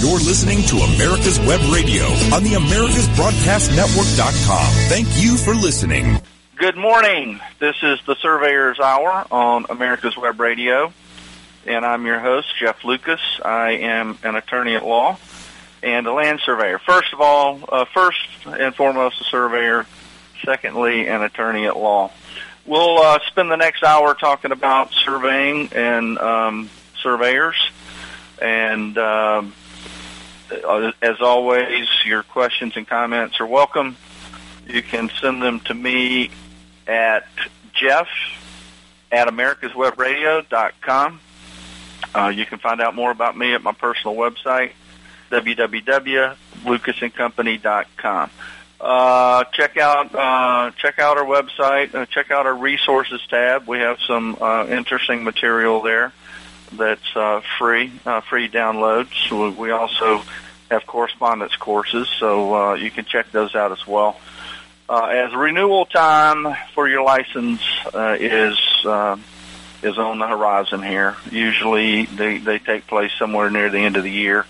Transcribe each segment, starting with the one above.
You're listening to America's Web Radio on the AmericasBroadcastNetwork.com. Thank you for listening. Good morning. This is the Surveyor's Hour on America's Web Radio, and I'm your host, Jeff Lucas. I am an attorney at law and a land surveyor. First of all, uh, first and foremost, a surveyor. Secondly, an attorney at law. We'll uh, spend the next hour talking about surveying and um, surveyors. And um, as always, your questions and comments are welcome. You can send them to me at jeff at americaswebradio.com. Uh, you can find out more about me at my personal website, www.lucasandcompany.com. Uh, check out uh, check out our website. Uh, check out our resources tab. We have some uh, interesting material there that's uh, free uh, free downloads. We also have correspondence courses, so uh, you can check those out as well. Uh, as renewal time for your license uh, is uh, is on the horizon here. Usually, they they take place somewhere near the end of the year,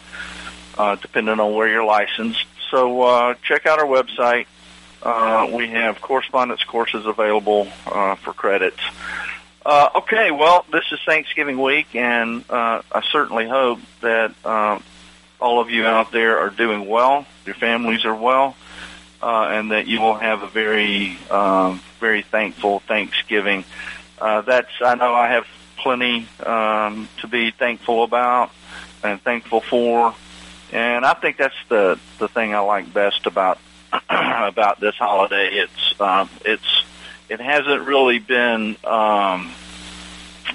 uh, depending on where you're licensed. So uh, check out our website. We have correspondence courses available for credits. Okay, well, this is Thanksgiving week, and I certainly hope that all of you out there are doing well, your families are well, uh, and that you will have a very, um, very thankful Thanksgiving. Uh, that's I know I have plenty um, to be thankful about and thankful for. And I think that's the the thing I like best about about this holiday. It's um, it's it hasn't really been um,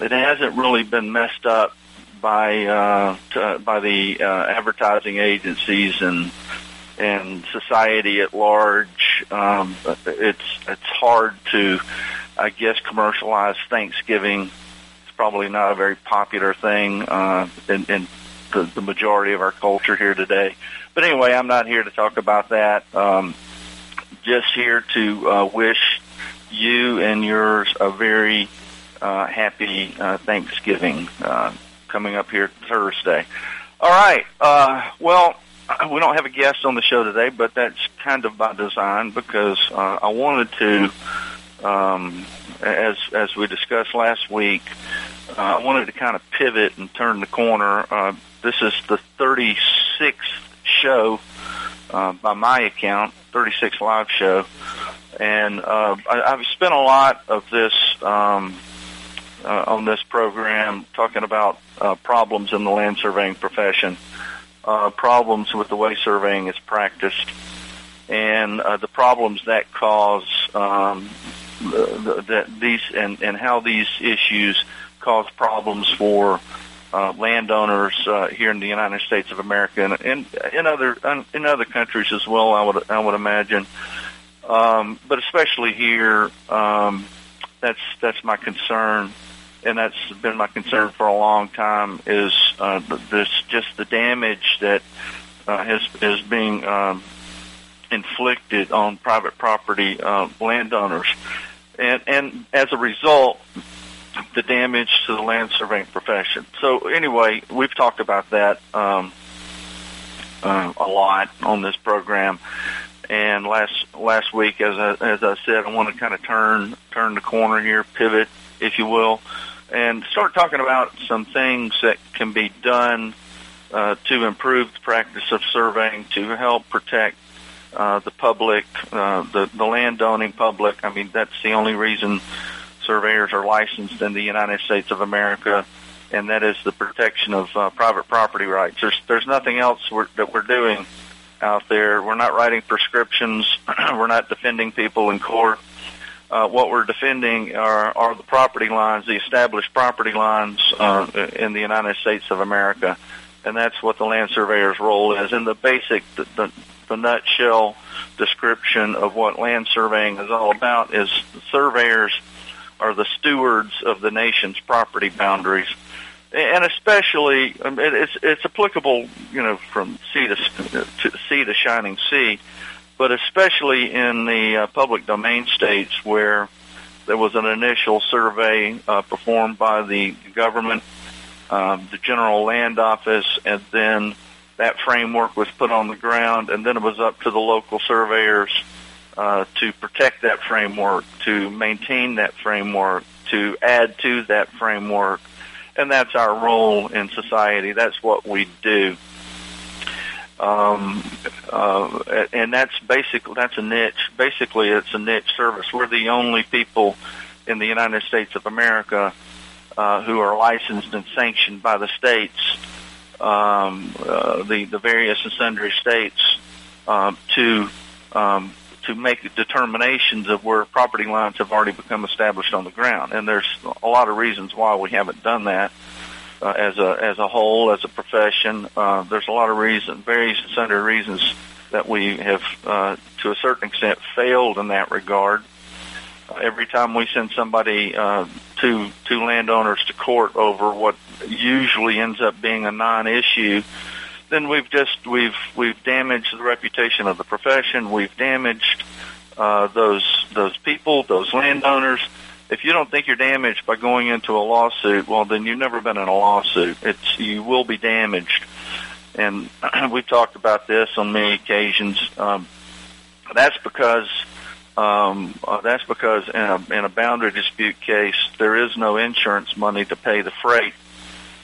it hasn't really been messed up by uh, to, by the uh, advertising agencies and and society at large. Um, it's it's hard to, I guess, commercialize Thanksgiving. It's probably not a very popular thing uh, in, in the, the majority of our culture here today. But anyway, I'm not here to talk about that. Um, just here to uh, wish you and yours a very uh, happy uh, Thanksgiving uh, coming up here Thursday. All right. Uh, well, we don't have a guest on the show today, but that's kind of by design because uh, I wanted to, um, as as we discussed last week, uh, I wanted to kind of pivot and turn the corner. Uh, this is the 36th show uh, by my account, 36 live show, and uh, I, I've spent a lot of this um, uh, on this program talking about uh, problems in the land surveying profession, uh, problems with the way surveying is practiced, and uh, the problems that cause um, the, the, these and, and how these issues cause problems for uh, landowners uh, here in the United States of America and in, in other in other countries as well. I would I would imagine, um, but especially here, um, that's that's my concern, and that's been my concern for a long time. Is uh, this just the damage that uh, has is being um, inflicted on private property uh, landowners, and and as a result, the damage to the land surveying profession. So anyway, we've talked about that um, uh, a lot on this program. And last last week, as I, as I said, I want to kind of turn turn the corner here, pivot, if you will, and start talking about some things that can be done uh, to improve the practice of surveying to help protect uh, the public, uh, the the landowning public. I mean, that's the only reason surveyors are licensed in the United States of America, and that is the protection of uh, private property rights. There's there's nothing else we're, that we're doing out there. We're not writing prescriptions. we're not defending people in court. Uh, what we're defending are, are the property lines, the established property lines uh, in the United States of America, and that's what the land surveyor's role is. In the basic, the, the, the nutshell description of what land surveying is all about is surveyors are the stewards of the nation's property boundaries, and especially um, it's it's applicable, you know, from sea to, to sea to shining sea, but especially in the uh, public domain states where there was an initial survey uh, performed by the government, um, the General Land Office, and then that framework was put on the ground, and then it was up to the local surveyors uh, to protect that framework, to maintain that framework, to add to that framework, and that's our role in society. That's what we do. Um, uh, and that's basically that's a niche. Basically, it's a niche service. We're the only people in the United States of America uh, who are licensed and sanctioned by the states, um, uh, the the various and sundry states, uh, to um, to make determinations of where property lines have already become established on the ground. And there's a lot of reasons why we haven't done that uh, as a as a whole, as a profession. Uh, there's a lot of reasons, various and sundry reasons that we have, uh, to a certain extent, failed in that regard. Uh, every time we send somebody, uh, two two landowners to court over what usually ends up being a non-issue, then we've just we've we've damaged the reputation of the profession. We've damaged uh, those those people, those landowners if you don't think you're damaged by going into a lawsuit, well, then you've never been in a lawsuit. It's you will be damaged, and we've talked about this on many occasions. Um, that's because um, uh, that's because in a, in a boundary dispute case, there is no insurance money to pay the freight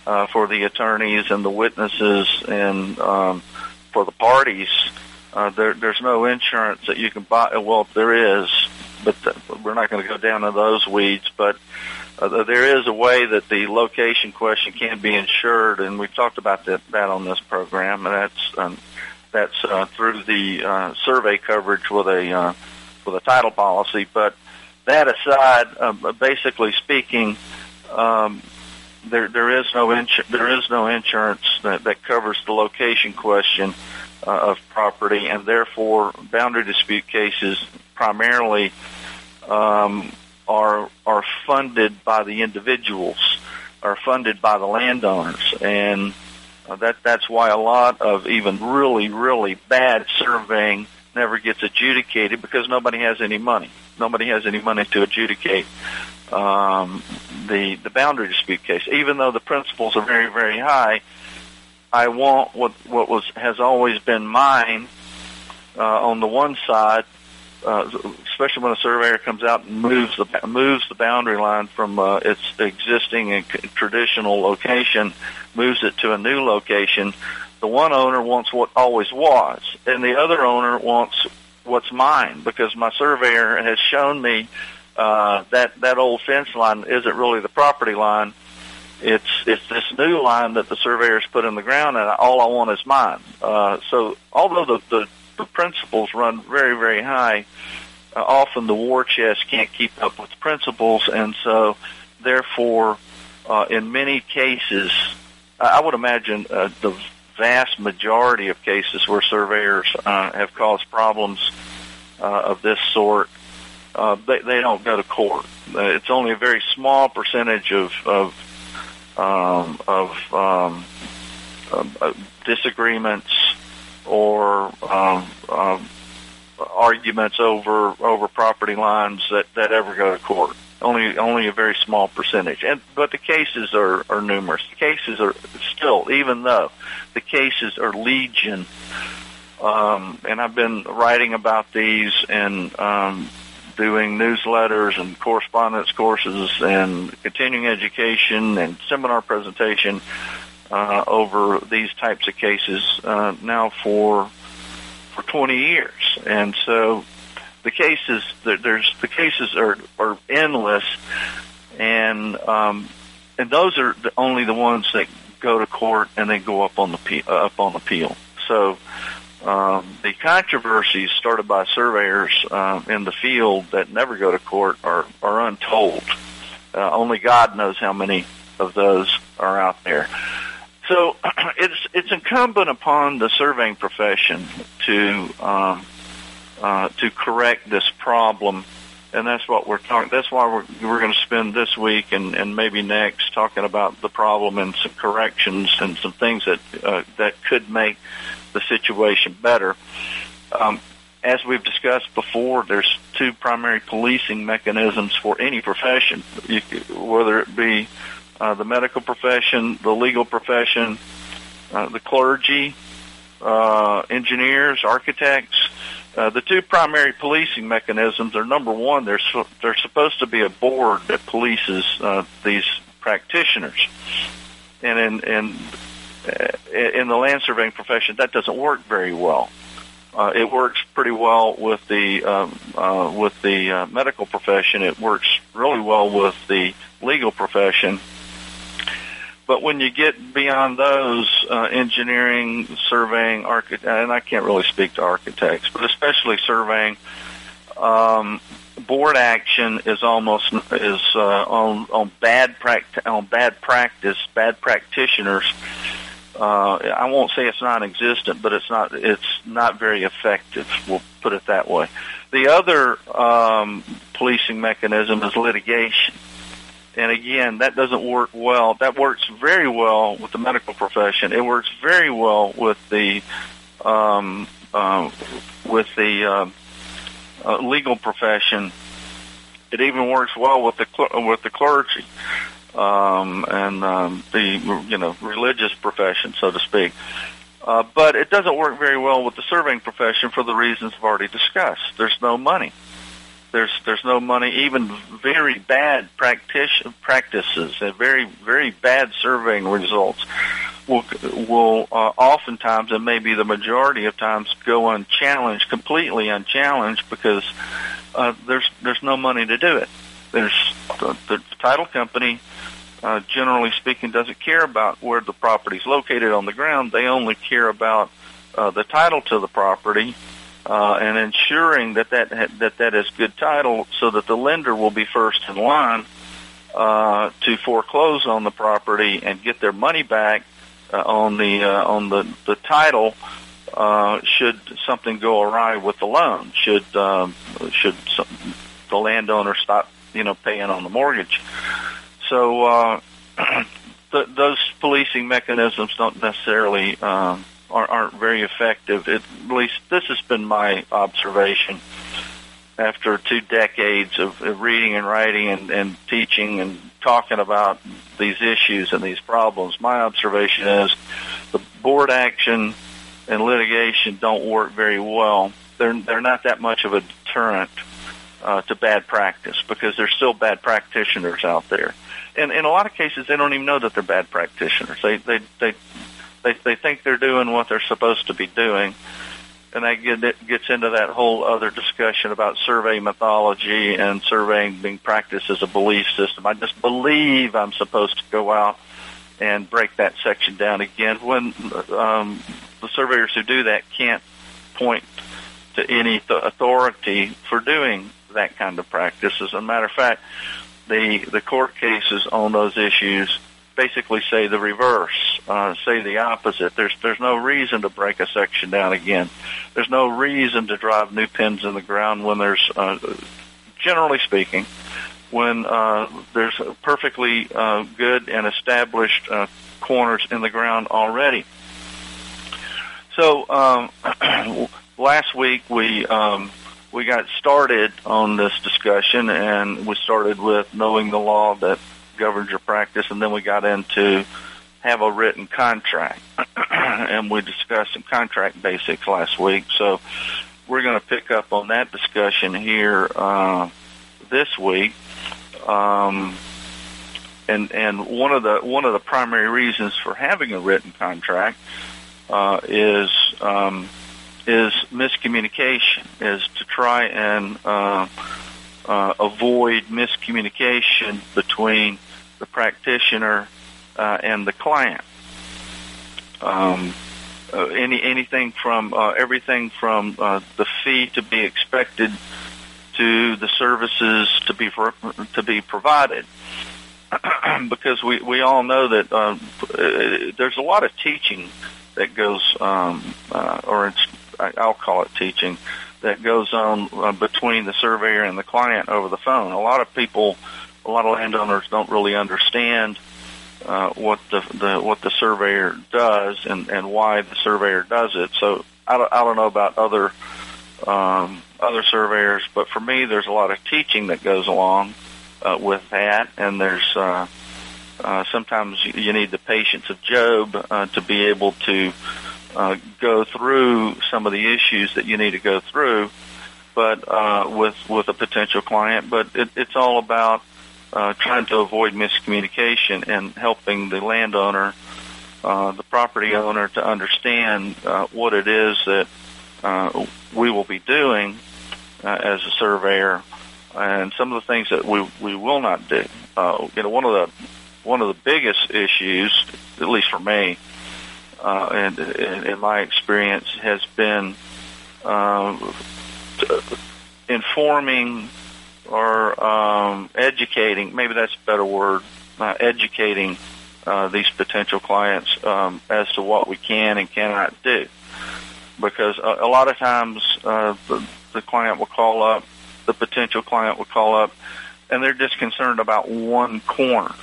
uh, for the attorneys and the witnesses and um, for the parties. Uh, there, there's no insurance that you can buy. Well, there is but we're not going to go down to those weeds. But uh, there is a way that the location question can be insured, and we've talked about that, that on this program, and that's um, that's uh, through the uh, survey coverage with a uh, with a title policy. But that aside, uh, basically speaking, um, there there is no insu- there is no insurance that, that covers the location question uh, of property, and therefore boundary dispute cases primarily um, are are funded by the individuals, are funded by the landowners, and uh, that that's why a lot of even really really bad surveying never gets adjudicated because nobody has any money. Nobody has any money to adjudicate um, the the boundary dispute case, even though the principles are very very high I want what what was has always been mine uh, on the one side, uh, especially when a surveyor comes out and moves the moves the boundary line from uh, its existing and traditional location, moves it to a new location. The one owner wants what always was, and the other owner wants what's mine because my surveyor has shown me uh, that that old fence line isn't really the property line it's it's this new line that the surveyors put in the ground, and all I want is mine. Uh, so although the, the the principles run very very high, uh, often the war chest can't keep up with principles, and so therefore, uh, in many cases, I would imagine uh, the vast majority of cases where surveyors uh, have caused problems uh, of this sort, uh, they, they don't go to court. Uh, it's only a very small percentage of, of um, of um, uh, disagreements or um, um, arguments over over property lines that that ever go to court. Only only a very small percentage, and but the cases are are numerous. The cases are still, even though the cases are legion. Um, and I've been writing about these and um, doing newsletters and correspondence courses and continuing education and seminar presentation uh, over these types of cases uh, now for for 20 years, and so the cases there's the cases are are endless, and um, and those are the, only the ones that go to court and then go up on the uh, up on appeal. So um, the controversies started by surveyors uh, in the field that never go to court are, are untold. Uh, only God knows how many of those are out there. So it's it's incumbent upon the surveying profession to um, uh, to correct this problem, and that's what we're talking. That's why we're we're going to spend this week and, and maybe next talking about the problem and some corrections and some things that uh, that could make the situation better. Um, as we've discussed before, there's two primary policing mechanisms for any profession, you, whether it be uh, the medical profession, the legal profession, uh, the clergy, uh, engineers, architects. Uh, the two primary policing mechanisms are number one, there's there's supposed to be a board that polices uh, these practitioners, and in in in the land surveying profession that doesn't work very well. Uh, it works pretty well with the um, uh, with the uh, medical profession. It works really well with the legal profession. But when you get beyond those, uh, engineering, surveying, and I can't really speak to architects, but especially surveying, um, board action is almost is uh, on on bad pract- on bad practice, bad practitioners uh, I won't say it's non-existent, but it's not it's not very effective. We'll put it that way. The other um, policing mechanism is litigation, and again, that doesn't work well. That works very well with the medical profession. It works very well with the um, uh, with the uh, uh, legal profession. It even works well with the cl- with the clergy um, and um, the you know religious profession, so to speak. Uh, but it doesn't work very well with the surveying profession for the reasons I've already discussed. There's no money. There's there's no money. Even very bad practice, practices and very very bad surveying results will will uh, oftentimes and maybe the majority of times go unchallenged, completely unchallenged because uh, there's there's no money to do it. There's the, the title company uh, generally speaking, doesn't care about where the property is located on the ground. They only care about uh, the title to the property uh, and ensuring that that that that is good title, so that the lender will be first in line uh, to foreclose on the property and get their money back uh, on the uh, on the the title. Uh, should something go awry with the loan? Should um, should some, the landowner stop, you know, paying on the mortgage? So uh, th- those policing mechanisms don't necessarily um, aren't, aren't very effective. At least this has been my observation after two decades of, of reading and writing and, and teaching and talking about these issues and these problems. My observation is the board action and litigation don't work very well. They're they're not that much of a deterrent uh, to bad practice because there's still bad practitioners out there and in a lot of cases, they don't even know that they're bad practitioners. They they they they, they think they're doing what they're supposed to be doing, and that get, gets into that whole other discussion about survey mythology and surveying being practiced as a belief system. I just believe I'm supposed to go out and break that section down again when um, the surveyors who do that can't point to any th- authority for doing that kind of practice. As a matter of fact, the the court cases on those issues basically say the reverse, uh, say the opposite. There's there's no reason to break a section down again. There's no reason to drive new pins in the ground when there's, uh, generally speaking, when uh, there's perfectly uh, good and established uh, corners in the ground already. So um, last week we um, we got started on this discussion, and we started with knowing the law that governs your practice, and then we got into have a written contract, and we discussed some contract basics last week. So we're going to pick up on that discussion here uh, this week. Um, and and one of the one of the primary reasons for having a written contract uh, is um, is miscommunication, is to try and uh, uh, avoid miscommunication between the practitioner uh, and the client. Um, uh, any anything from uh, everything from uh, the fee to be expected to the services to be for, to be provided. because we, we all know that um, there's a lot of teaching that goes, um, uh, or it's I'll call it teaching, that goes on uh, between the surveyor and the client over the phone. A lot of people, a lot of landowners don't really understand uh, what the, the what the surveyor does and and why the surveyor does it. So I don't, I don't know about other um, other surveyors, but for me, there's a lot of teaching that goes along uh, with that, and there's uh, uh, sometimes you need the patience of Job uh, to be able to uh, go through some of the issues that you need to go through, but uh, with with a potential client. But it, it's all about uh, trying to avoid miscommunication and helping the landowner, uh, the property owner, to understand uh, what it is that uh, we will be doing uh, as a surveyor, and some of the things that we we will not do. Uh, you know, one of the one of the biggest issues, at least for me, uh, and in, in my experience, has been uh, informing or um, educating. Maybe that's a better word. Uh, educating uh, these potential clients um, as to what we can and cannot do, because a, a lot of times uh, the, the client will call up, the potential client will call up, and they're just concerned about one corner.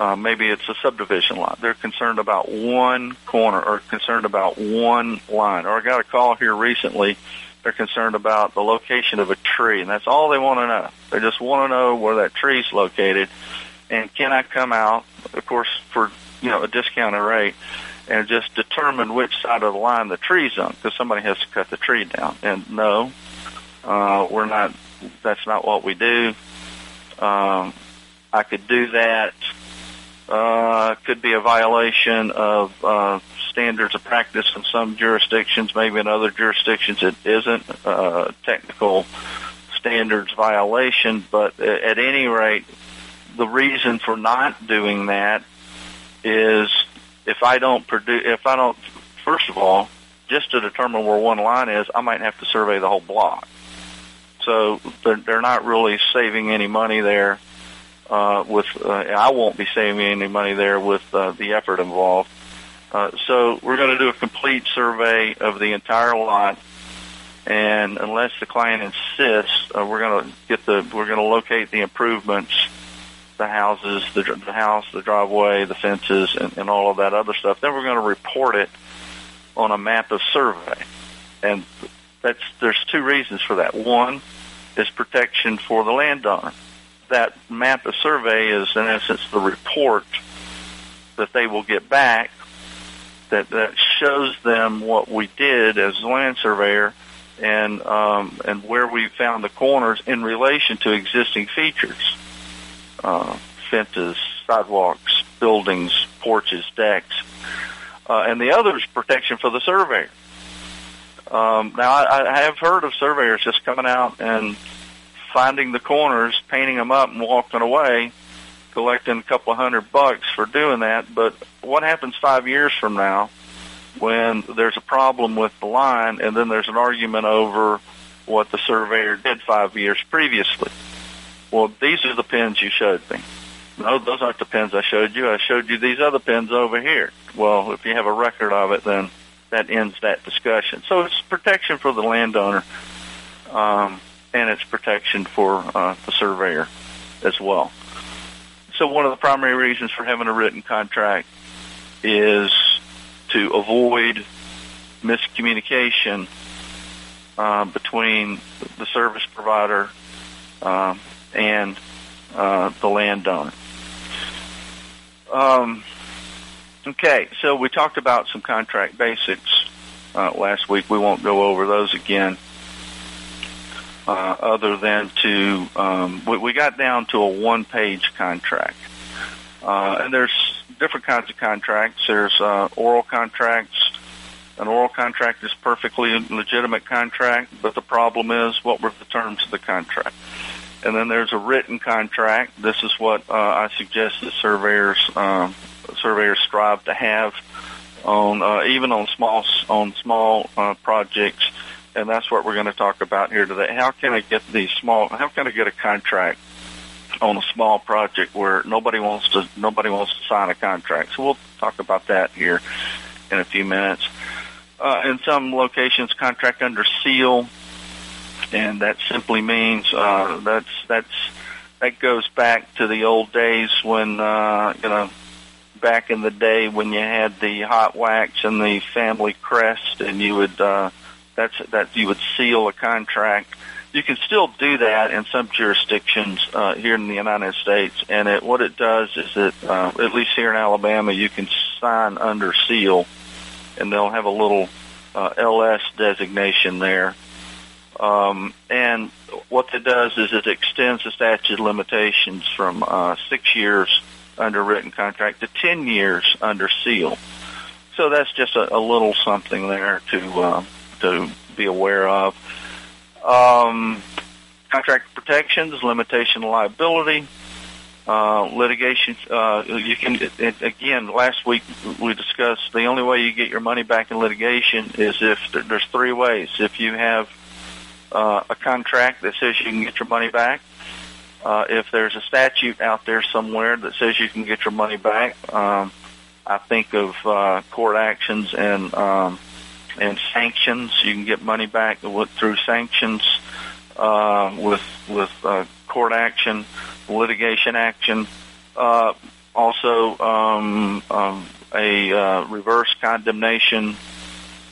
Uh, maybe it's a subdivision lot. They're concerned about one corner or concerned about one line. Or I got a call here recently. They're concerned about the location of a tree, and that's all they want to know. They just want to know where that tree is located, and can I come out, of course, for you know a discounted rate, and just determine which side of the line the tree's on, because somebody has to cut the tree down. And no, uh, we're not. That's not what we do. Um, I could do that uh, could be a violation of uh, standards of practice in some jurisdictions. Maybe in other jurisdictions it isn't a technical standards violation. But at any rate, the reason for not doing that is if I don't produce, if I don't, first of all, just to determine where one line is, I might have to survey the whole block. So they're, they're not really saving any money there uh, with uh, I won't be saving any money there with uh, the effort involved. Uh, so we're going to do a complete survey of the entire lot, and unless the client insists, uh, we're going to get the we're going to locate the improvements, the houses, the, the house, the driveway, the fences, and, and all of that other stuff. Then we're going to report it on a map of survey, and that's there's two reasons for that. One is protection for the landowner that map of survey is, in essence, the report that they will get back that that shows them what we did as land surveyor and um, and where we found the corners in relation to existing features, uh, fences, sidewalks, buildings, porches, decks, uh, and the other is protection for the surveyor. Um, now, I, I have heard of surveyors just coming out and finding the corners, painting them up, and walking away, collecting a couple hundred bucks for doing that. But what happens five years from now when there's a problem with the line and then there's an argument over what the surveyor did five years previously? Well, these are the pins you showed me. No, those aren't the pins I showed you. I showed you these other pins over here. Well, if you have a record of it, then that ends that discussion. So it's protection for the landowner. Um, and its protection for uh, the surveyor as well. So one of the primary reasons for having a written contract is to avoid miscommunication uh, between the service provider um, and uh, the landowner. Um, okay, so we talked about some contract basics uh, last week. We won't go over those again uh, other than to um, we, we got down to a one-page contract. Uh, and there's different kinds of contracts. There's uh, oral contracts. An oral contract is perfectly legitimate contract, but the problem is what were the terms of the contract. And then there's a written contract. This is what uh, I suggest that surveyors um, surveyors strive to have on uh, even on small on small uh, projects and that's what we're going to talk about here today. How can I get these small? How can I get a contract on a small project where nobody wants to nobody wants to sign a contract? So we'll talk about that here in a few minutes. Uh, in some locations, contract under seal, and that simply means uh, that's that's that goes back to the old days when uh, you know back in the day when you had the hot wax and the family crest, and you would uh, that's that you would seal a contract. You can still do that in some jurisdictions uh, here in the United States, and it, what it does is that uh, at least here in Alabama, you can sign under seal, and they'll have a little uh, LS designation there. Um, and what it does is it extends the statute of limitations from uh, six years under written contract to ten years under seal. So that's just a, a little something there to uh, to be aware of. Um, contract protections, limitation liability, uh, litigation. Uh, you can it, again. Last week we discussed the only way you get your money back in litigation is if there's three ways. If you have uh, a contract that says you can get your money back, uh, if there's a statute out there somewhere that says you can get your money back, um, I think of uh, court actions and um, and sanctions. You can get money back through sanctions uh, with with uh, court action, litigation action. Uh, also, um, um, a uh, reverse condemnation.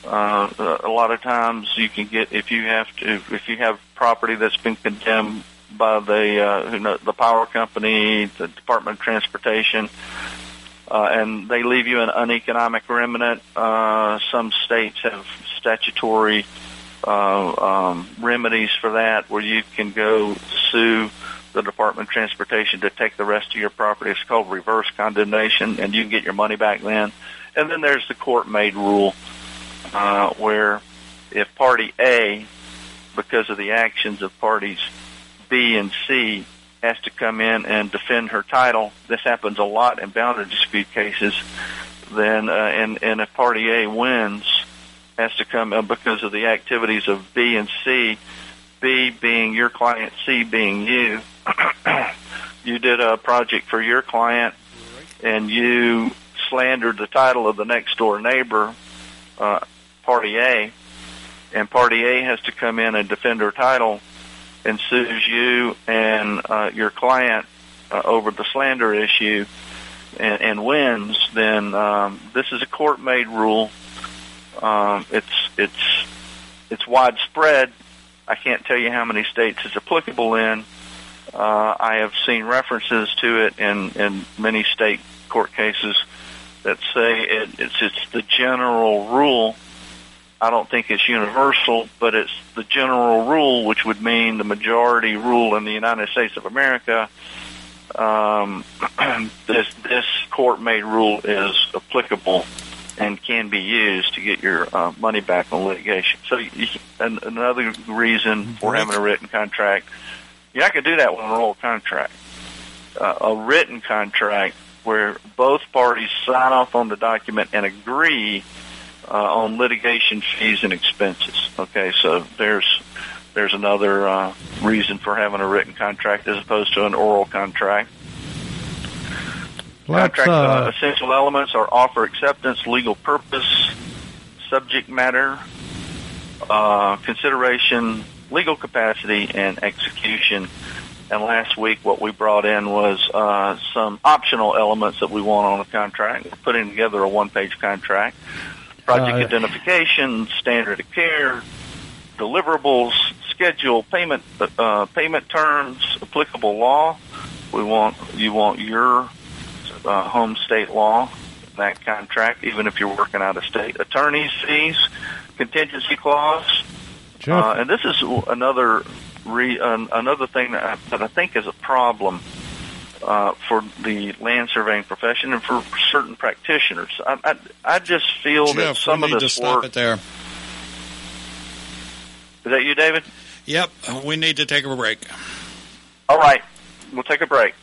Uh, a lot of times, you can get if you have to if you have property that's been condemned by the uh, you know, the power company, the Department of Transportation, uh, and they leave you an uneconomic remnant. Uh, some states have statutory uh, um, remedies for that, where you can go sue the Department of Transportation to take the rest of your property. It's called reverse condemnation, and you can get your money back then. And then there's the court-made rule, uh, where if Party A, because of the actions of parties B and C has to come in and defend her title. This happens a lot in boundary dispute cases. Then, uh, and and if Party A wins, has to come uh, because of the activities of B and C. B being your client, C being you. you did a project for your client, and you slandered the title of the next door neighbor, uh, Party A, and Party A has to come in and defend her title and sues you and uh, your client uh, over the slander issue and, and wins, then um, this is a court-made rule. Um, it's it's it's widespread. I can't tell you how many states it's applicable in. Uh, I have seen references to it in in many state court cases that say it, it's it's the general rule I don't think it's universal, but it's the general rule, which would mean the majority rule in the United States of America. Um, this this court-made rule is applicable and can be used to get your uh, money back on litigation. So, you, and another reason for having a written contract, you're not going to do that with an oral contract. Uh, a written contract where both parties sign off on the document and agree uh, on litigation fees and expenses. Okay, so there's there's another uh, reason for having a written contract as opposed to an oral contract. contract uh, essential elements are offer acceptance, legal purpose, subject matter, uh, consideration, legal capacity, and execution. And last week, what we brought in was uh, some optional elements that we want on a contract. We're putting together a one-page contract project uh, identification, standard of care, deliverables, schedule, payment uh, payment terms, applicable law. We want you want your uh, home state law in that contract, even if you're working out of state. Attorneys fees, contingency clause, uh, and this is another re, another thing that I, that I think is a problem uh, for the land surveying profession and for certain practitioners. I, I, I just feel Jeff, that some of this to stop work. It there. Is that you, David? Yep, we need to take a break. All right, we'll take a break.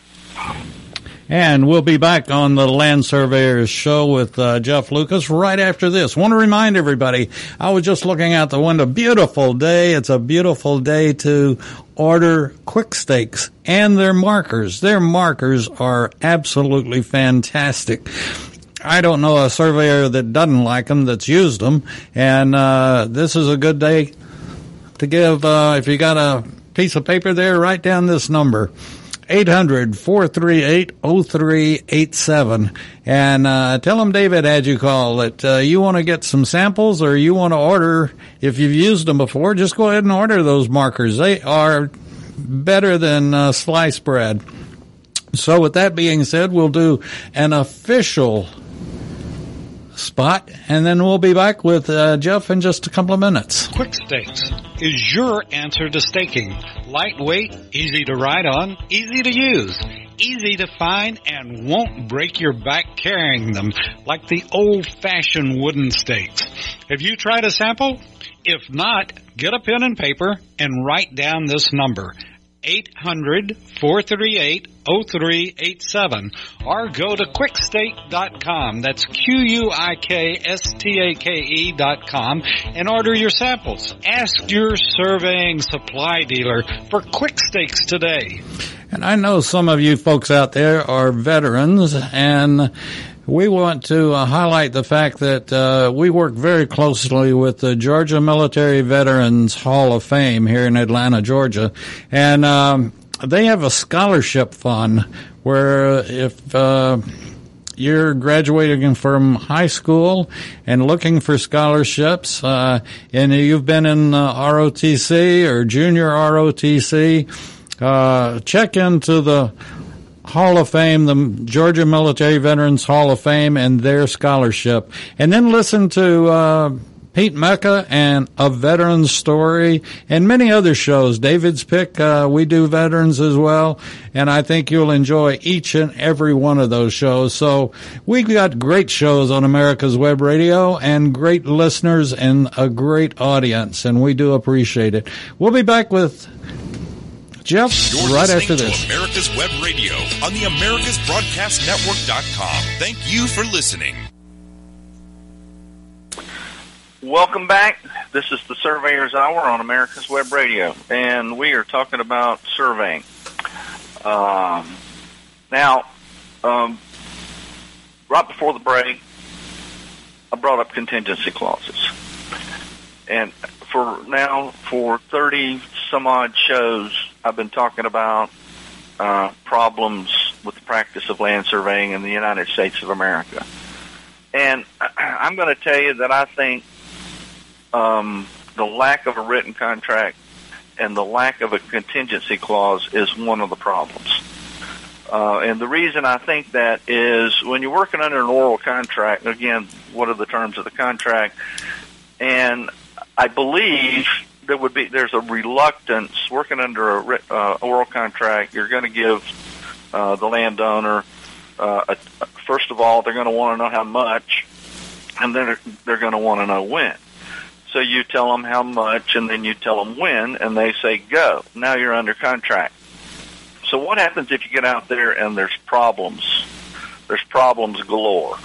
And we'll be back on the Land Surveyors Show with uh, Jeff Lucas right after this. Want to remind everybody, I was just looking out the window. Beautiful day. It's a beautiful day to order Quik Stakes and their markers. Their markers are absolutely fantastic. I don't know a surveyor that doesn't like them, that's used them, and uh, this is a good day to give. Uh, if you got a piece of paper there, write down this number 800 438 0387. And uh, tell them David had you call that uh, you want to get some samples or you want to order. If you've used them before, just go ahead and order those markers. They are better than uh, slice bread. So, with that being said, we'll do an official spot, and then we'll be back with uh, Jeff in just a couple of minutes. Quik Stakes is your answer to staking. Lightweight, easy to ride on, easy to use, easy to find, and won't break your back carrying them like the old fashioned wooden stakes. Have you tried a sample? If not, get a pen and paper and write down this number 800 438 0387 or go to quikstake.com. That's Q U I K S T A K E dot com and order your samples. Ask your surveying supply dealer for Quik Stakes today. And I know some of you folks out there are veterans and we want to uh, highlight the fact that uh, we work very closely with the Georgia Military Veterans Hall of Fame here in Atlanta, Georgia, and um, they have a scholarship fund where if uh, you're graduating from high school and looking for scholarships, uh, and you've been in uh, ROTC or junior ROTC, uh, check into the Hall of Fame, the Georgia Military Veterans Hall of Fame, and their scholarship. And then listen to uh, Pete Mecca and A Veteran's Story and many other shows. David's Pick, uh, we do veterans as well. And I think you'll enjoy each and every one of those shows. So we've got great shows on America's Web Radio and great listeners and a great audience. And we do appreciate it. We'll be back with Jeff, You're right listening after to this. America's Web Radio on the AmericasBroadcastNetwork.com. Thank you for listening. Welcome back. This is the Surveyor's Hour on America's Web Radio, and we are talking about surveying. Um, now, um, right before the break, I brought up contingency clauses, and for now, for thirty some odd shows, I've been talking about uh, problems with the practice of land surveying in the United States of America. And I'm going to tell you that I think um, the lack of a written contract and the lack of a contingency clause is one of the problems. Uh, and the reason I think that is when you're working under an oral contract, again, what are the terms of the contract? And I believe there would be there's a reluctance working under a uh, oral contract. You're going to give uh, the landowner uh, a, first of all they're going to want to know how much, and then they're, they're going to want to know when. So you tell them how much, and then you tell them when, and they say go. Now you're under contract. So what happens if you get out there and there's problems? There's problems galore.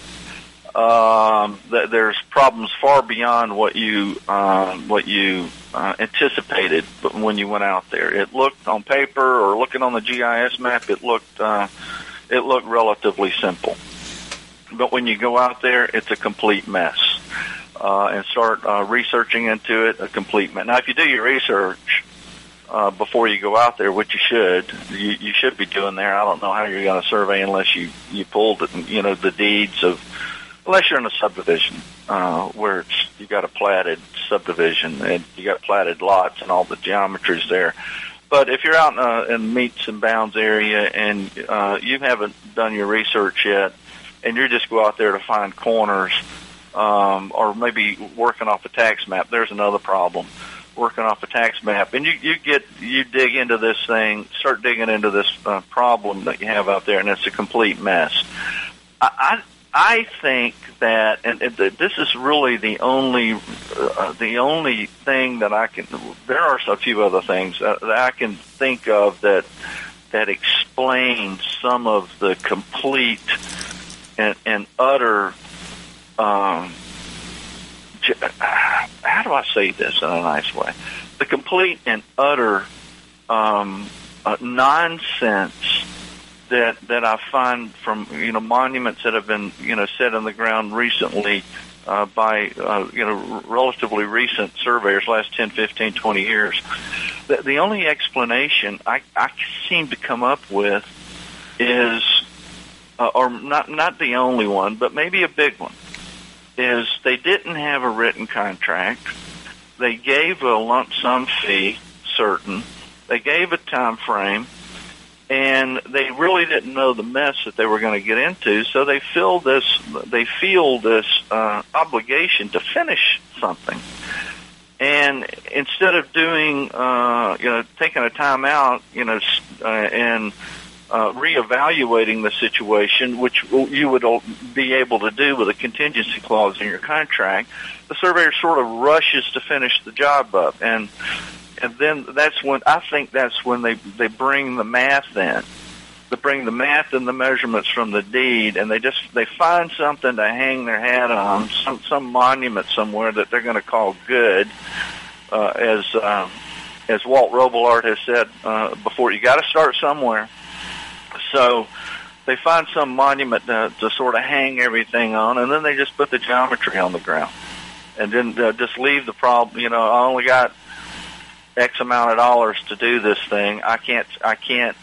Um, th- there's problems far beyond what you um, what you uh, anticipated when you went out there. It looked on paper or looking on the GIS map, it looked uh, it looked relatively simple. But when you go out there, it's a complete mess. Uh, and start uh, researching into it, a complete mess. Now, if you do your research uh, before you go out there, which you should, you, you should be doing there. I don't know how you're going to survey unless you you pulled you know the deeds of unless you're in a subdivision uh, where it's you got a platted subdivision and you got platted lots and all the geometries there. But if you're out in, a, in metes and bounds area and uh, you haven't done your research yet, and you just go out there to find corners, um, or maybe working off a tax map, there's another problem. Working off a tax map, and you you get you dig into this thing, start digging into this uh, problem that you have out there, and it's a complete mess. I, I think that, and, and this is really the only, uh, the only thing that I can. There are a few other things that, that I can think of that that explain some of the complete and, and utter. Um, how do I say this in a nice way? The complete and utter um, uh, nonsense that that I find from you know monuments that have been you know set in the ground recently uh, by uh, you know relatively recent surveyors, last 10, 15, 20 years. The, the only explanation I, I seem to come up with is, uh, or not not the only one, but maybe a big one, is they didn't have a written contract. They gave a lump sum fee, certain. They gave a time frame and they really didn't know the mess that they were going to get into. So they feel this, they feel this uh, obligation to finish something. And instead of doing, uh, you know, taking a time out, you know, uh, and uh, reevaluating the situation, which you would be able to do with a contingency clause in your contract, the surveyor sort of rushes to finish the job up, and and then that's when I think that's when they they bring the math in. They bring the math and the measurements from the deed, and they just they find something to hang their hat on, some some monument somewhere that they're going to call good, uh, as uh, as Walt Robillard has said uh, before. You got to start somewhere so they find some monument to, to sort of hang everything on, and then they just put the geometry on the ground, and then uh, just leave the problem. You know, I only got X amount of dollars to do this thing. I can't. I can't.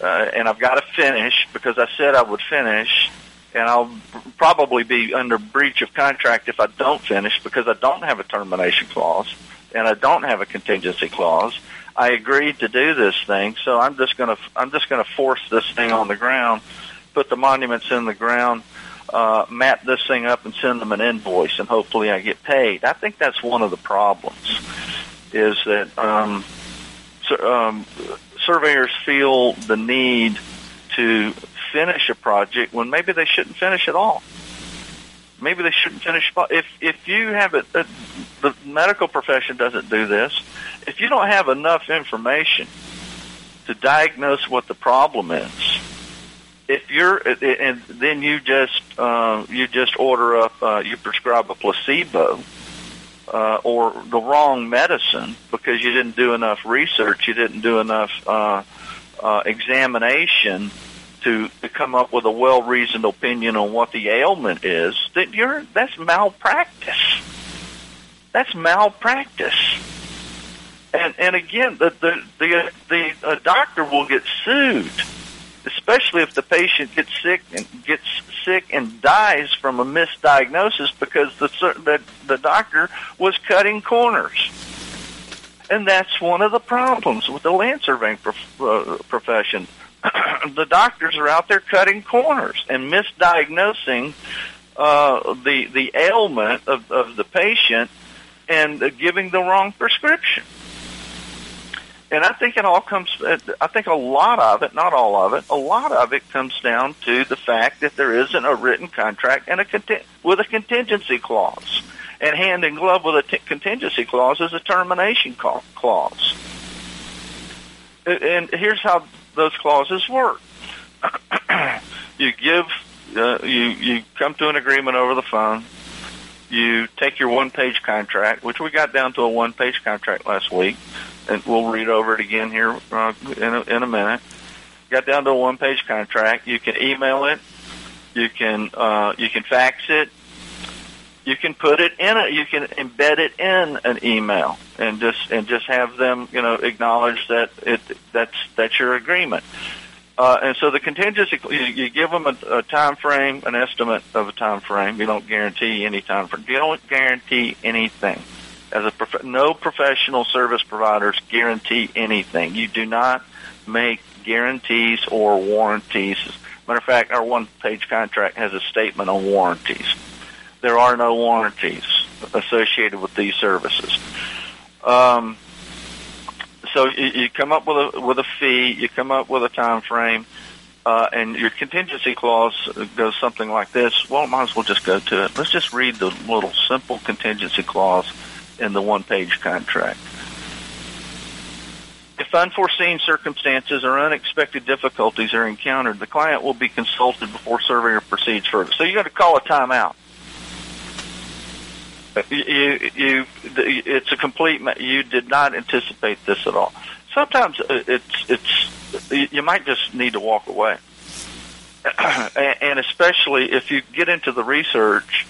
Uh, and I've got to finish because I said I would finish, and I'll probably be under breach of contract if I don't finish because I don't have a termination clause and I don't have a contingency clause I agreed to do this thing, so I'm just gonna I'm just gonna force this thing on the ground, put the monuments in the ground, uh, map this thing up, and send them an invoice, and hopefully I get paid. I think that's one of the problems, is that um, so, um, surveyors feel the need to finish a project when maybe they shouldn't finish at all. Maybe they shouldn't finish. If if you have it, uh, the medical profession doesn't do this if you don't have enough information to diagnose what the problem is, if you're and then you just uh, you just order up uh, you prescribe a placebo uh, or the wrong medicine because you didn't do enough research, you didn't do enough uh, uh, examination to, to come up with a well reasoned opinion on what the ailment is, that you're that's malpractice. That's malpractice. And and again, the the the, the a doctor will get sued, especially if the patient gets sick and gets sick and dies from a misdiagnosis because the the the doctor was cutting corners. And that's one of the problems with the land surveying prof- uh, profession. the doctors are out there cutting corners and misdiagnosing uh, the the ailment of, of the patient and uh, giving the wrong prescription. And I think it all comes, I think a lot of it, not all of it, a lot of it comes down to the fact that there isn't a written contract and a with a contingency clause. And hand in glove with a t- contingency clause is a termination clause. And here's how those clauses work. you give, uh, you, you come to an agreement over the phone. You take your one page contract, which we got down to a one page contract last week and we'll read over it again here uh, in, a, in a minute. Got down to a one-page contract. You can email it. You can uh, you can fax it. You can put it in a you can embed it in an email and just and just have them you know acknowledge that it that's that's your agreement. Uh, and so the contingency, you, you give them a, a time frame, an estimate of a time frame. You don't guarantee any time frame. You don't guarantee anything as a prof- no professional service providers guarantee anything. You do not make guarantees or warranties. Matter of fact, our one-page contract has a statement on warranties. There are no warranties associated with these services. Um, so you, you come up with a with a fee, you come up with a time frame, uh, and your contingency clause goes something like this. Well, might as well just go to it. Let's just read the little simple contingency clause in the one page contract. If unforeseen circumstances or unexpected difficulties are encountered, the client will be consulted before surveyor proceeds further. So you got to call a timeout. You, you, it's a complete. You did not anticipate this at all. Sometimes it's it's you might just need to walk away, and especially if you get into the research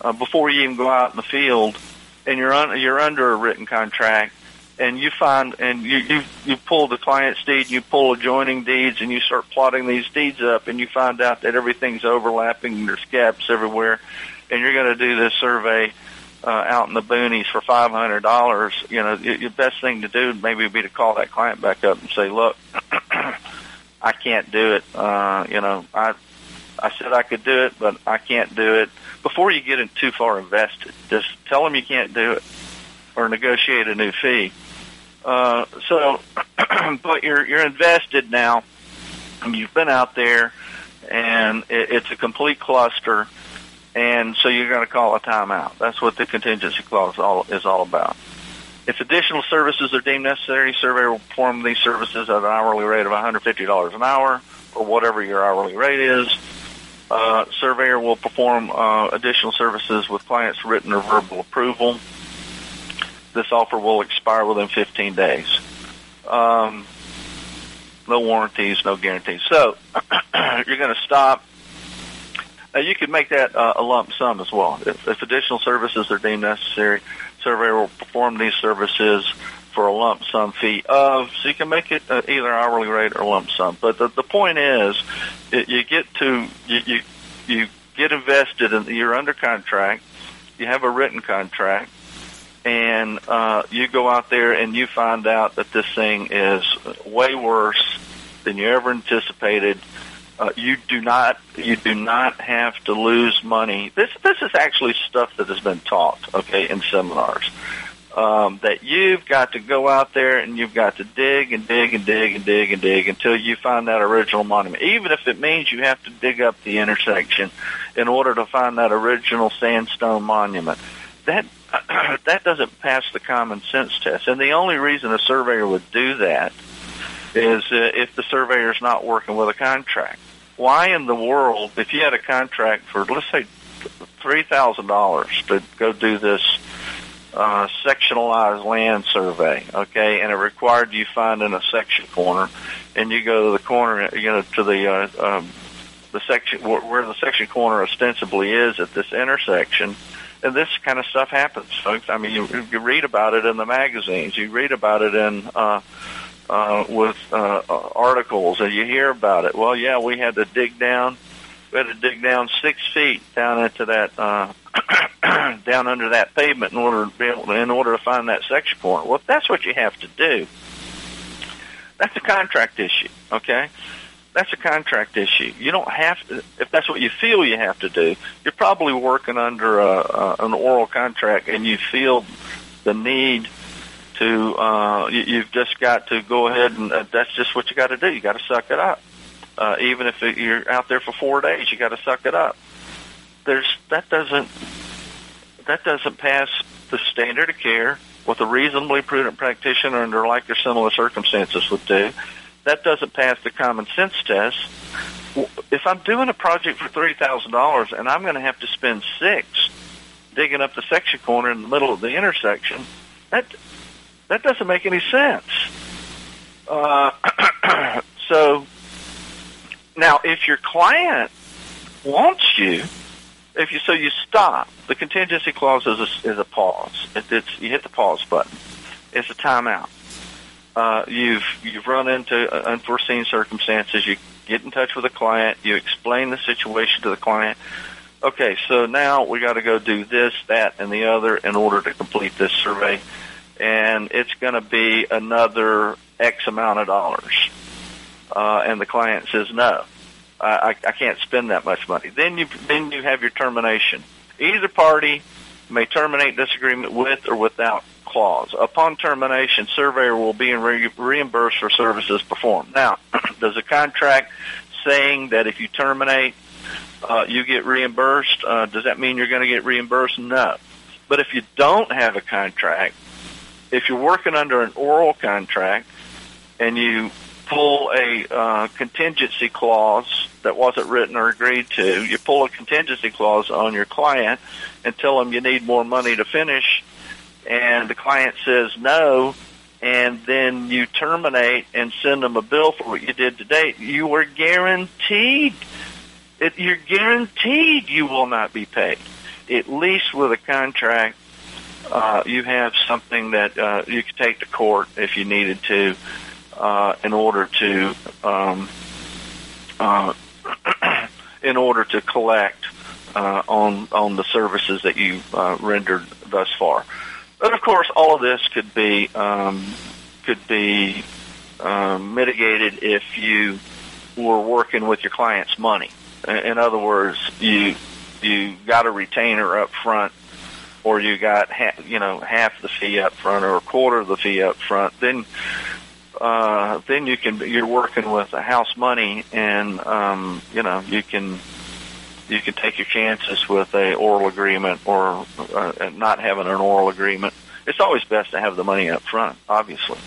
uh, before you even go out in the field and you're on you're under a written contract and you find and you you you pull the client's deed, you pull adjoining deeds, and you start plotting these deeds up, and you find out that everything's overlapping, there's gaps everywhere, and you're going to do this survey uh, out in the boonies for five hundred dollars. You know, the best thing to do maybe would be to call that client back up and say, "Look, I can't do it. Uh, you know, I I said I could do it, but I can't do it. Before you get in too far invested, just tell them you can't do it or negotiate a new fee. Uh, so, but you're you're invested now. You've been out there, and it, it's a complete cluster, and so you're going to call a timeout. That's what the contingency clause all, is all about. If additional services are deemed necessary, surveyor will perform these services at an hourly rate of $150 an hour, or whatever your hourly rate is. Uh, surveyor will perform uh, additional services with client's written or verbal approval. This offer will expire within 15 days. Um, no warranties, no guarantees. So you're going to stop. Uh, you could make that uh, a lump sum as well. If, if additional services are deemed necessary, surveyor will perform these services for a lump sum fee of, so you can make it uh, either hourly rate or lump sum. But the, the point is, it, you get to, you, you, you get invested and in, you're under contract, you have a written contract, and uh, you go out there and you find out that this thing is way worse than you ever anticipated. Uh, you do not you do not have to lose money. This this is actually stuff that has been taught, okay, in seminars. Um, that you've got to go out there and you've got to dig and dig and dig and dig and dig until you find that original monument. Even if it means you have to dig up the intersection in order to find that original sandstone monument. That that doesn't pass the common sense test. And the only reason a surveyor would do that is uh, if the surveyor is not working with a contract. Why in the world, if you had a contract for, let's say, $3,000 to go do this uh, sectionalized land survey, okay, and it required you finding a section corner, and you go to the corner, you know, to the uh, um, the section where the section corner ostensibly is at this intersection, and this kind of stuff happens, folks. I mean, you, you read about it in the magazines, you read about it in uh, uh, with uh, articles, and you hear about it. Well, yeah, we had to dig down. We had to dig down six feet down into that, uh, down under that pavement in order to be able to, in order to find that section point. Well, if that's what you have to do, that's a contract issue. Okay, that's a contract issue. You don't have to, if that's what you feel you have to do, you're probably working under a, a, an oral contract and you feel the need to uh, you, you've just got to go ahead and uh, that's just what you got to do. You got to suck it up. Uh, even if you're out there for four days, you got to suck it up. There's that doesn't that doesn't pass the standard of care. What the reasonably prudent practitioner under like or similar circumstances would do. That doesn't pass the common sense test. If I'm doing a project for three thousand dollars and I'm going to have to spend six digging up the section corner in the middle of the intersection, that that doesn't make any sense. Uh, so now, if your client wants you, if you so you stop. The contingency clause is a, is a pause. It, it's you hit the pause button. It's a timeout. Uh, you've you've run into unforeseen circumstances. You get in touch with the client. You explain the situation to the client. Okay, so now we got to go do this, that, and the other in order to complete this survey and it's going to be another X amount of dollars. Uh, and the client says, no, I, I can't spend that much money. Then you, then you have your termination. Either party may terminate this agreement with or without clause. Upon termination, surveyor will be re- reimbursed for services performed. Now, does a contract saying that if you terminate, uh, you get reimbursed? Uh, does that mean you're going to get reimbursed? No. But if you don't have a contract, if you're working under an oral contract and you pull a uh, contingency clause that wasn't written or agreed to, you pull a contingency clause on your client and tell them you need more money to finish, and the client says no, and then you terminate and send them a bill for what you did to date, you are guaranteed. It, you're guaranteed you will not be paid. At least with a contract uh, you have something that uh, you could take to court if you needed to uh, in order to um, uh, in order to collect uh, on on the services that you uh, rendered thus far. But of course, all of this could be um, could be um, mitigated if you were working with your client's money. In other words, you you got a retainer up front, or you got ha- you know half the fee up front, or a quarter of the fee up front. Then uh, then you can you're working with house money, and um, you know you can you can take your chances with a oral agreement or uh, not having an oral agreement. It's always best to have the money up front, obviously.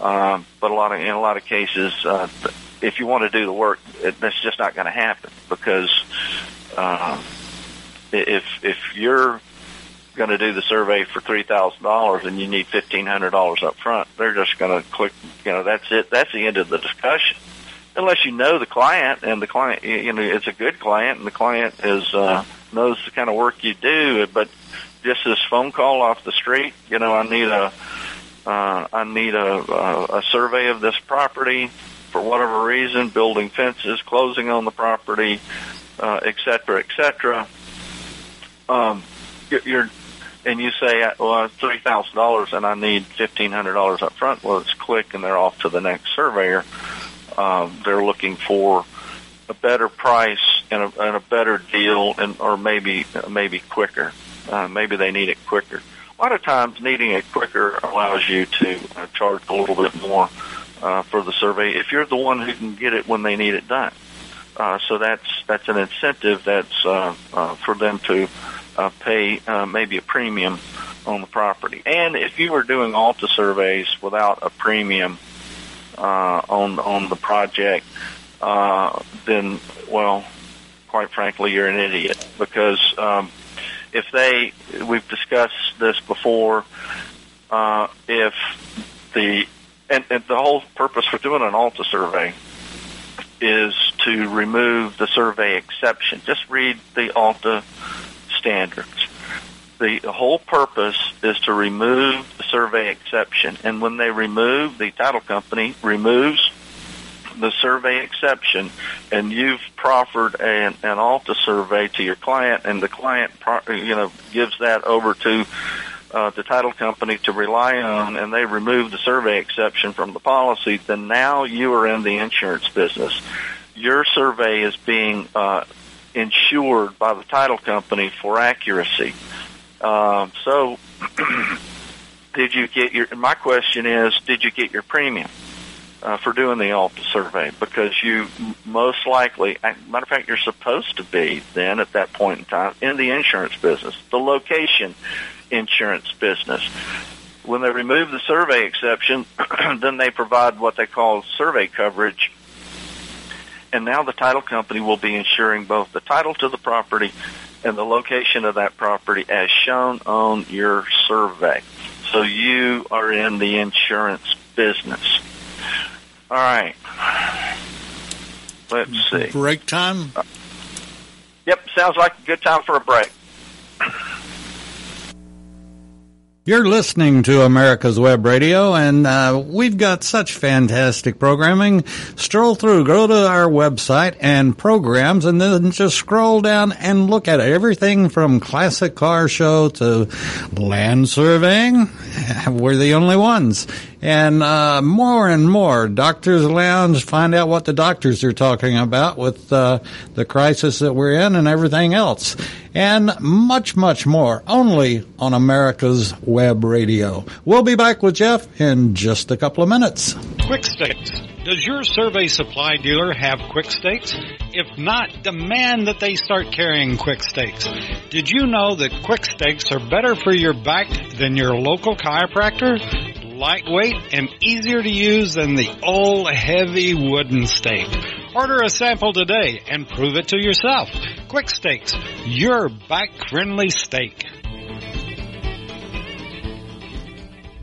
Um, but a lot of in a lot of cases, uh, if you want to do the work, it, that's just not going to happen because uh, if if you're going to do the survey for three thousand dollars and you need fifteen hundred dollars up front, they're just going to click. You know, that's it. That's the end of the discussion. Unless you know the client and the client, you know, it's a good client and the client is uh, knows the kind of work you do. But just this phone call off the street, you know, I need a uh, I need a, a, a survey of this property for whatever reason, building fences, closing on the property, uh, et cetera, et cetera. Um, you're, and you say, well, three thousand dollars, and I need fifteen hundred dollars up front. Well, it's click, and they're off to the next surveyor. Um, they're looking for a better price and a, and a better deal, and or maybe maybe quicker. Uh, maybe they need it quicker a lot of times needing it quicker allows you to uh, charge a little bit more uh, for the survey if you're the one who can get it when they need it done. Uh, so that's that's an incentive that's uh, uh, for them to uh, pay uh, maybe a premium on the property. And if you were doing ALTA surveys without a premium uh, on on the project, uh, then well, quite frankly, you're an idiot because um, if they, we've discussed this before, uh, if the, and, and the whole purpose for doing an ALTA survey is to remove the survey exception. Just read the ALTA standards. The whole purpose is to remove the survey exception. And when they remove, the title company removes the survey exception and you've proffered an, an ALTA survey to your client and the client, you know, gives that over to uh, the title company to rely on and they remove the survey exception from the policy, then now you are in the insurance business. Your survey is being uh, insured by the title company for accuracy. Uh, so, did you get your? My question is, did you get your premium? uh, for doing the ALTA survey because you most likely, matter of fact, you're supposed to be then at that point in time in the insurance business, the location insurance business. When they remove the survey exception, then they provide what they call survey coverage. And now the title company will be insuring both the title to the property and the location of that property as shown on your survey. So you are in the insurance business. All right. Let's see. Break time? Uh, yep, sounds like a good time for a break. You're listening to America's Web Radio, and uh, we've got such fantastic programming. Stroll through, go to our website and programs, and then just scroll down and look at everything from classic car show to land surveying. We're the only ones and uh, more and more doctors' lounge. Find out what the doctors are talking about with uh, the crisis that we're in and everything else, and much, much more. Only on America's Web Radio. We'll be back with Jeff in just a couple of minutes. Quik Stakes. Does your survey supply dealer have Quik Stakes? If not, demand that they start carrying Quik Stakes. Did you know that Quik Stakes are better for your back than your local chiropractor? Lightweight and easier to use than the old heavy wooden stake. Order a sample today and prove it to yourself. Quik Stakes, your back friendly stake.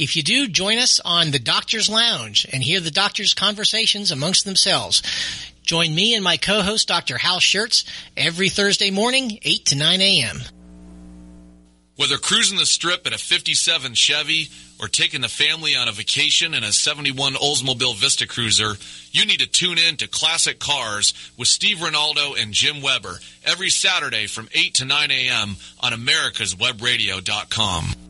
If you do, join us on the Doctor's Lounge and hear the doctors' conversations amongst themselves. Join me and my co-host, Dr. Hal Schertz, every Thursday morning, 8 to 9 a.m. Whether cruising the strip in a 57 Chevy or taking the family on a vacation in a 71 Oldsmobile Vista Cruiser, you need to tune in to Classic Cars with Steve Ronaldo and Jim Weber every Saturday from 8 to 9 a.m. on americaswebradio.com.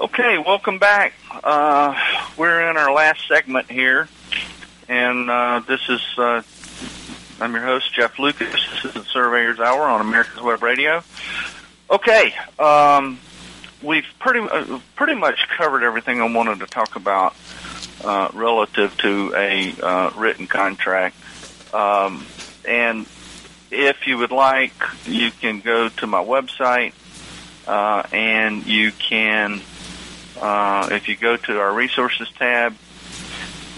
Okay, welcome back. Uh, we're in our last segment here, and uh, this is uh, I'm your host Jeff Lucas. This is the Surveyor's Hour on America's Web Radio. Okay, um, we've pretty uh, pretty much covered everything I wanted to talk about uh, relative to a uh, written contract, um, and if you would like, you can go to my website and you can uh, if you go to our resources tab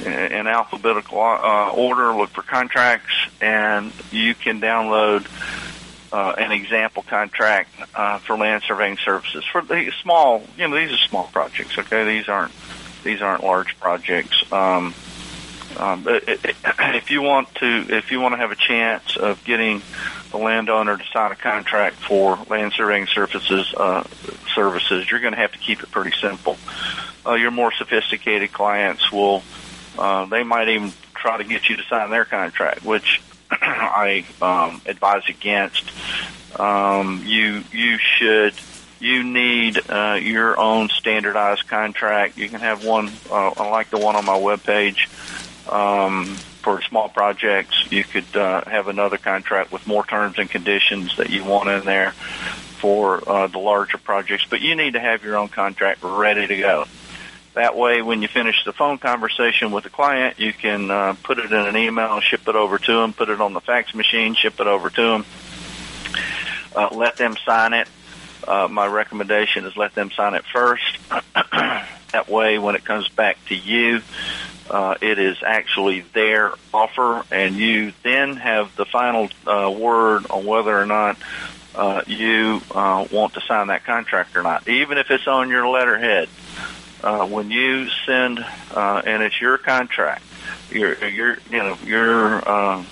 in alphabetical uh, order, look for contracts, and you can download uh, an example contract uh, for land surveying services for the small. You know, these are small projects. Okay, these aren't these aren't large projects. Um, um, if you want to, if you want to have a chance of getting the landowner to sign a contract for land surveying services, uh, services, you're going to have to keep it pretty simple. Uh, your more sophisticated clients will, uh, they might even try to get you to sign their contract, which I um, advise against. Um, you you should you need uh, your own standardized contract. You can have one uh, like the one on my webpage. Um, for small projects, you could uh, have another contract with more terms and conditions that you want in there for uh, the larger projects. But you need to have your own contract ready to go. That way, when you finish the phone conversation with the client, you can uh, put it in an email, ship it over to them, put it on the fax machine, ship it over to them, uh, let them sign it. Uh, my recommendation is let them sign it first. that way, when it comes back to you, uh, it is actually their offer, and you then have the final uh, word on whether or not uh, you uh, want to sign that contract or not, even if it's on your letterhead. Uh, when you send, uh, and it's your contract, your, your, you know, your, uh,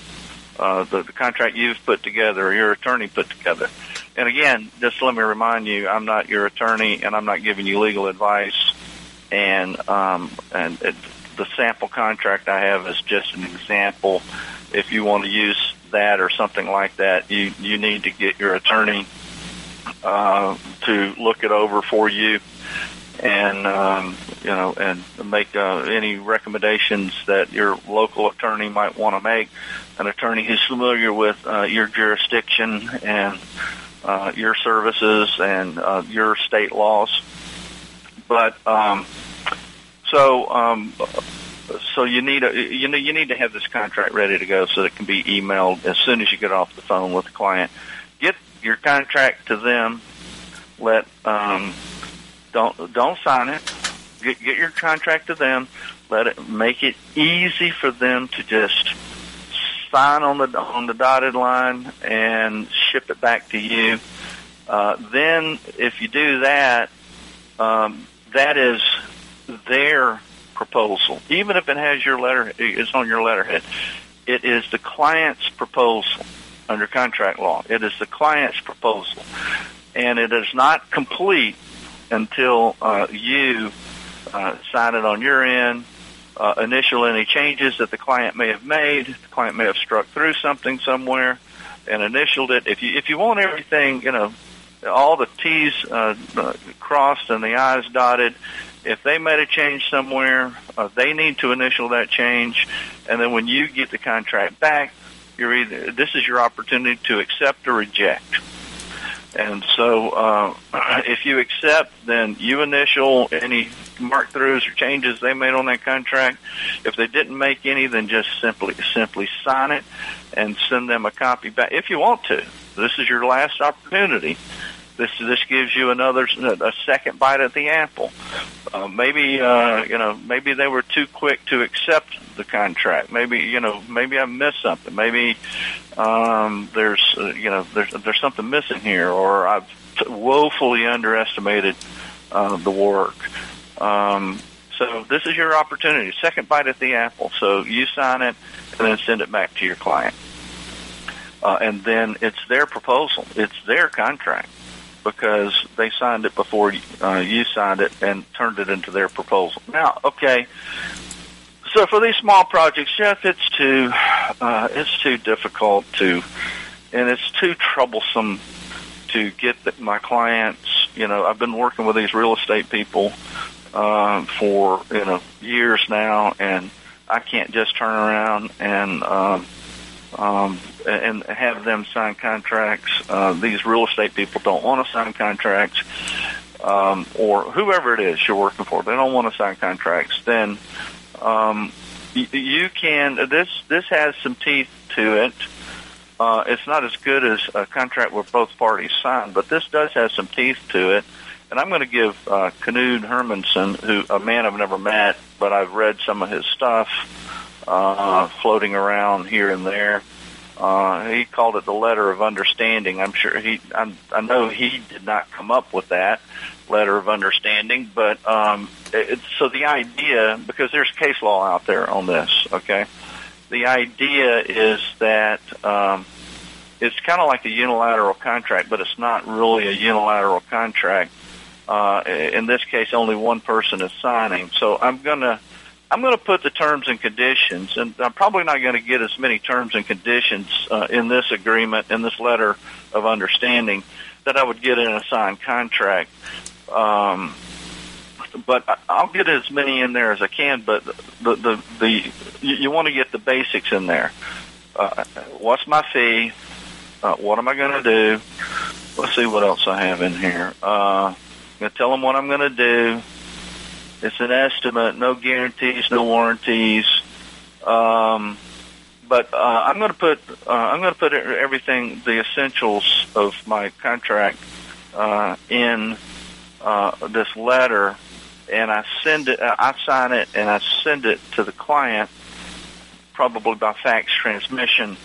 uh, the, the contract you've put together, or your attorney put together. And again, just let me remind you, I'm not your attorney, and I'm not giving you legal advice. And um, and it, the sample contract I have is just an example. If you want to use that or something like that, you you need to get your attorney uh, to look it over for you, and um, you know, and make uh, any recommendations that your local attorney might want to make. An attorney who's familiar with uh, your jurisdiction and uh, your services and uh, your state laws. But um, so um, so you need a you know you need to have this contract ready to go so that it can be emailed as soon as you get off the phone with the client. Get your contract to them. Let um, don't don't sign it. Get get your contract to them. Let it make it easy for them to just sign on the on the dotted line and ship it back to you. Uh, then, if you do that, um, that is their proposal, even if it has your letter, it's on your letterhead. It is the client's proposal under contract law. It is the client's proposal, and it is not complete until uh, you uh, sign it on your end. Uh, initial any changes that the client may have made. The client may have struck through something somewhere and initialed it. If you if you want everything, you know, all the T's uh, uh, crossed and the I's dotted, if they made a change somewhere, uh, they need to initial that change, and then when you get the contract back, you're either this is your opportunity to accept or reject. And so, uh, if you accept, then you initial any mark throughs or changes they made on that contract. If they didn't make any, then just simply simply sign it and send them a copy back if you want to. This is your last opportunity. This this gives you another a second bite at the apple. Uh, maybe uh, you know maybe they were too quick to accept the contract. Maybe you know maybe I missed something. Maybe um, there's uh, you know there's there's something missing here, or I've woefully underestimated uh, the work. Um, so this is your opportunity, second bite at the apple. So you sign it and then send it back to your client. Uh, and then it's their proposal. It's their contract because they signed it before uh, you signed it and turned it into their proposal. Now, okay. So for these small projects, Jeff, it's too uh, it's too difficult to, and it's too troublesome to get the, my clients. You know, I've been working with these real estate people uh, for you know years now, and I can't just turn around and um, um, and have them sign contracts. Uh, these real estate people don't want to sign contracts, um, or whoever it is you're working for, they don't want to sign contracts. Then um, you, can. This this has some teeth to it. Uh, it's not as good as a contract where both parties sign, but this does have some teeth to it. And I'm going to give uh, Knud Hermansen, who a man I've never met, but I've read some of his stuff uh, floating around here and there. Uh, he called it the letter of understanding. I'm sure he, I, I know he did not come up with that letter of understanding, but um, it, so the idea, because there's case law out there on this, okay, the idea is that um, it's kind of like a unilateral contract, but it's not really a unilateral contract. Uh, in this case, only one person is signing. So I'm gonna I'm going to put the terms and conditions, and I'm probably not going to get as many terms and conditions uh, in this agreement, in this letter of understanding, that I would get in a signed contract. Um, but I'll get as many in there as I can. But the the the you, you want to get the basics in there. Uh, what's my fee? Uh, what am I going to do? Let's see what else I have in here. Uh, I'm going to tell them what I'm going to do it's an estimate, no guarantees, no warranties. Um, but uh, I'm going to put uh, I'm going to put everything the essentials of my contract uh, in uh, this letter, and I send it. I sign it and I send it to the client, probably by fax transmission.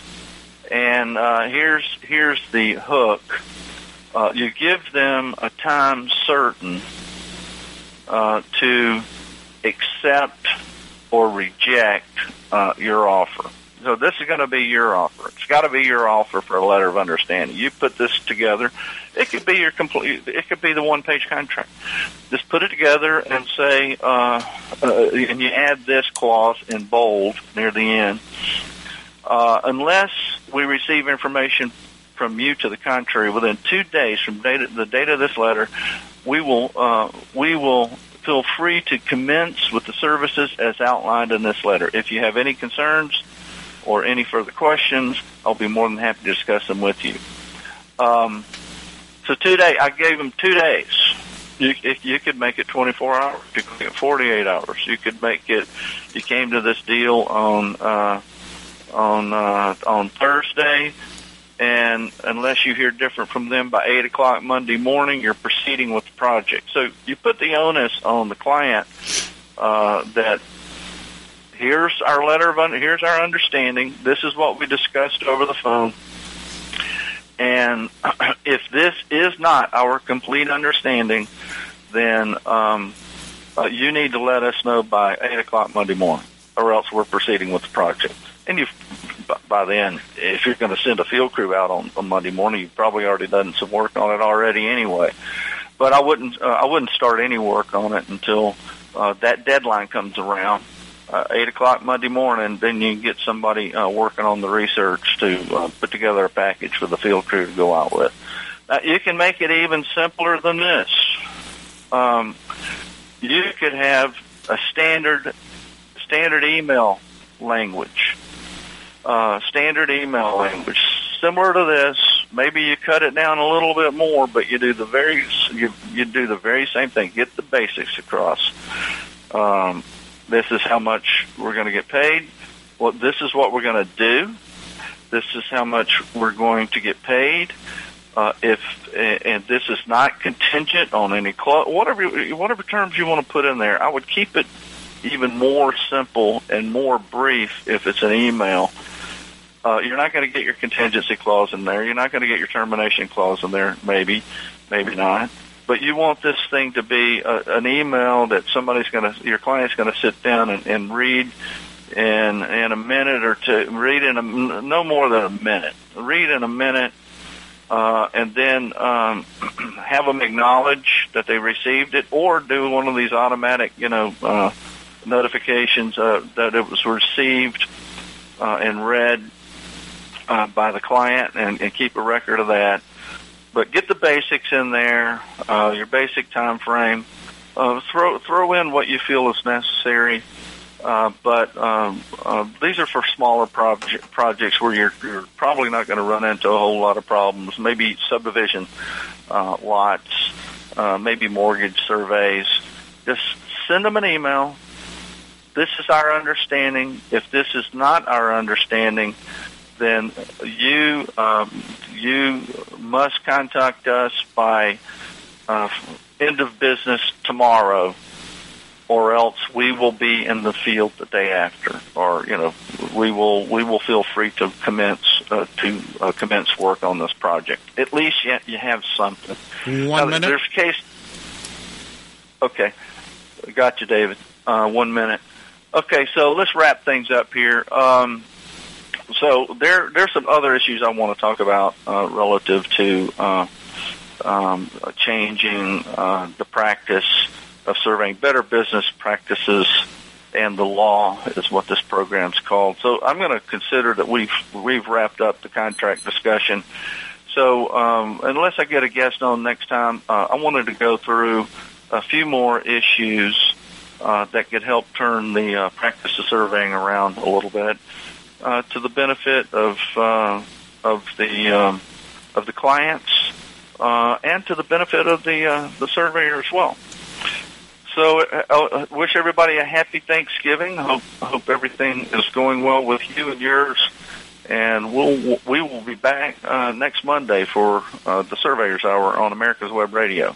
And uh, here's here's the hook. Uh, you give them a time certain uh, to accept or reject uh, your offer. So this is going to be your offer. It's got to be your offer for a letter of understanding. You put this together. It could be your complete. It could be the one-page contract. Just put it together and say, uh, uh, and you add this clause in bold near the end. Uh, unless we receive information from you to the contrary within two days from date, the date of this letter, we will uh, we will feel free to commence with the services as outlined in this letter. If you have any concerns or any further questions, I'll be more than happy to discuss them with you. Um, so two day, I gave them two days. You, you could make it 24 hours, you could make it 48 hours. You could make it. You came to this deal on uh, on uh, on Thursday and unless you hear different from them by 8 o'clock Monday morning, you're proceeding with the project. So you put the onus on the client uh, that here's our letter of un- here's our understanding. This is what we discussed over the phone. And if this is not our complete understanding, then um, uh, you need to let us know by 8 o'clock Monday morning, or else we're proceeding with the project. And you by then, if you're going to send a field crew out on, on Monday morning, you've probably already done some work on it already anyway. But I wouldn't uh, I wouldn't start any work on it until uh, that deadline comes around, uh, eight o'clock Monday morning. Then you get somebody uh, working on the research to uh, put together a package for the field crew to go out with. Now, you can make it even simpler than this. Um, you could have a standard standard email language uh, standard email language, similar to this, maybe you cut it down a little bit more, but you do the very you, you do the very same thing. Get the basics across. Um, this is how much we're going to get paid. Well, this is what we're going to do. This is how much we're going to get paid. Uh, if and this is not contingent on any clo- whatever whatever terms you want to put in there, I would keep it even more simple and more brief if it's an email. Uh, you're not going to get your contingency clause in there. You're not going to get your termination clause in there. Maybe, maybe not. But you want this thing to be a, an email that somebody's going to, your client's going to sit down and, and read in in a minute or two. Read in a no more than a minute. Read in a minute, uh, and then um, have them acknowledge that they received it, or do one of these automatic, you know, uh, notifications uh, that it was received uh, and read uh, by the client, and, and keep a record of that but get the basics in there, uh, your basic time frame. Uh, throw throw in what you feel is necessary, uh, but um, these are for smaller project, projects where you're, you're probably not going to run into a whole lot of problems. Maybe subdivision lots, maybe mortgage surveys. Just send them an email. This is our understanding. If this is not our understanding, then you um, you must contact us by uh, end of business tomorrow, or else we will be in the field the day after, or you know we will we will feel free to commence uh, to uh, commence work on this project. At least you, you have something. One now, minute. There's case. Okay, got you, David. Uh, one minute. Okay, so let's wrap things up here. Um, so there there's some other issues I want to talk about uh, relative to uh, um, changing uh, the practice of surveying better business practices and the law is what this program's called. So I'm going to consider that we've we've wrapped up the contract discussion. So um, unless I get a guest on next time, uh, I wanted to go through a few more issues uh, that could help turn the uh, practice of surveying around a little bit uh, to the benefit of uh, of the um, of the clients uh, and to the benefit of the uh, the surveyor as well. So, I wish everybody a happy Thanksgiving. Hope hope everything is going well with you and yours. And we'll we will be back next Monday for the Surveyors Hour on America's Web Radio.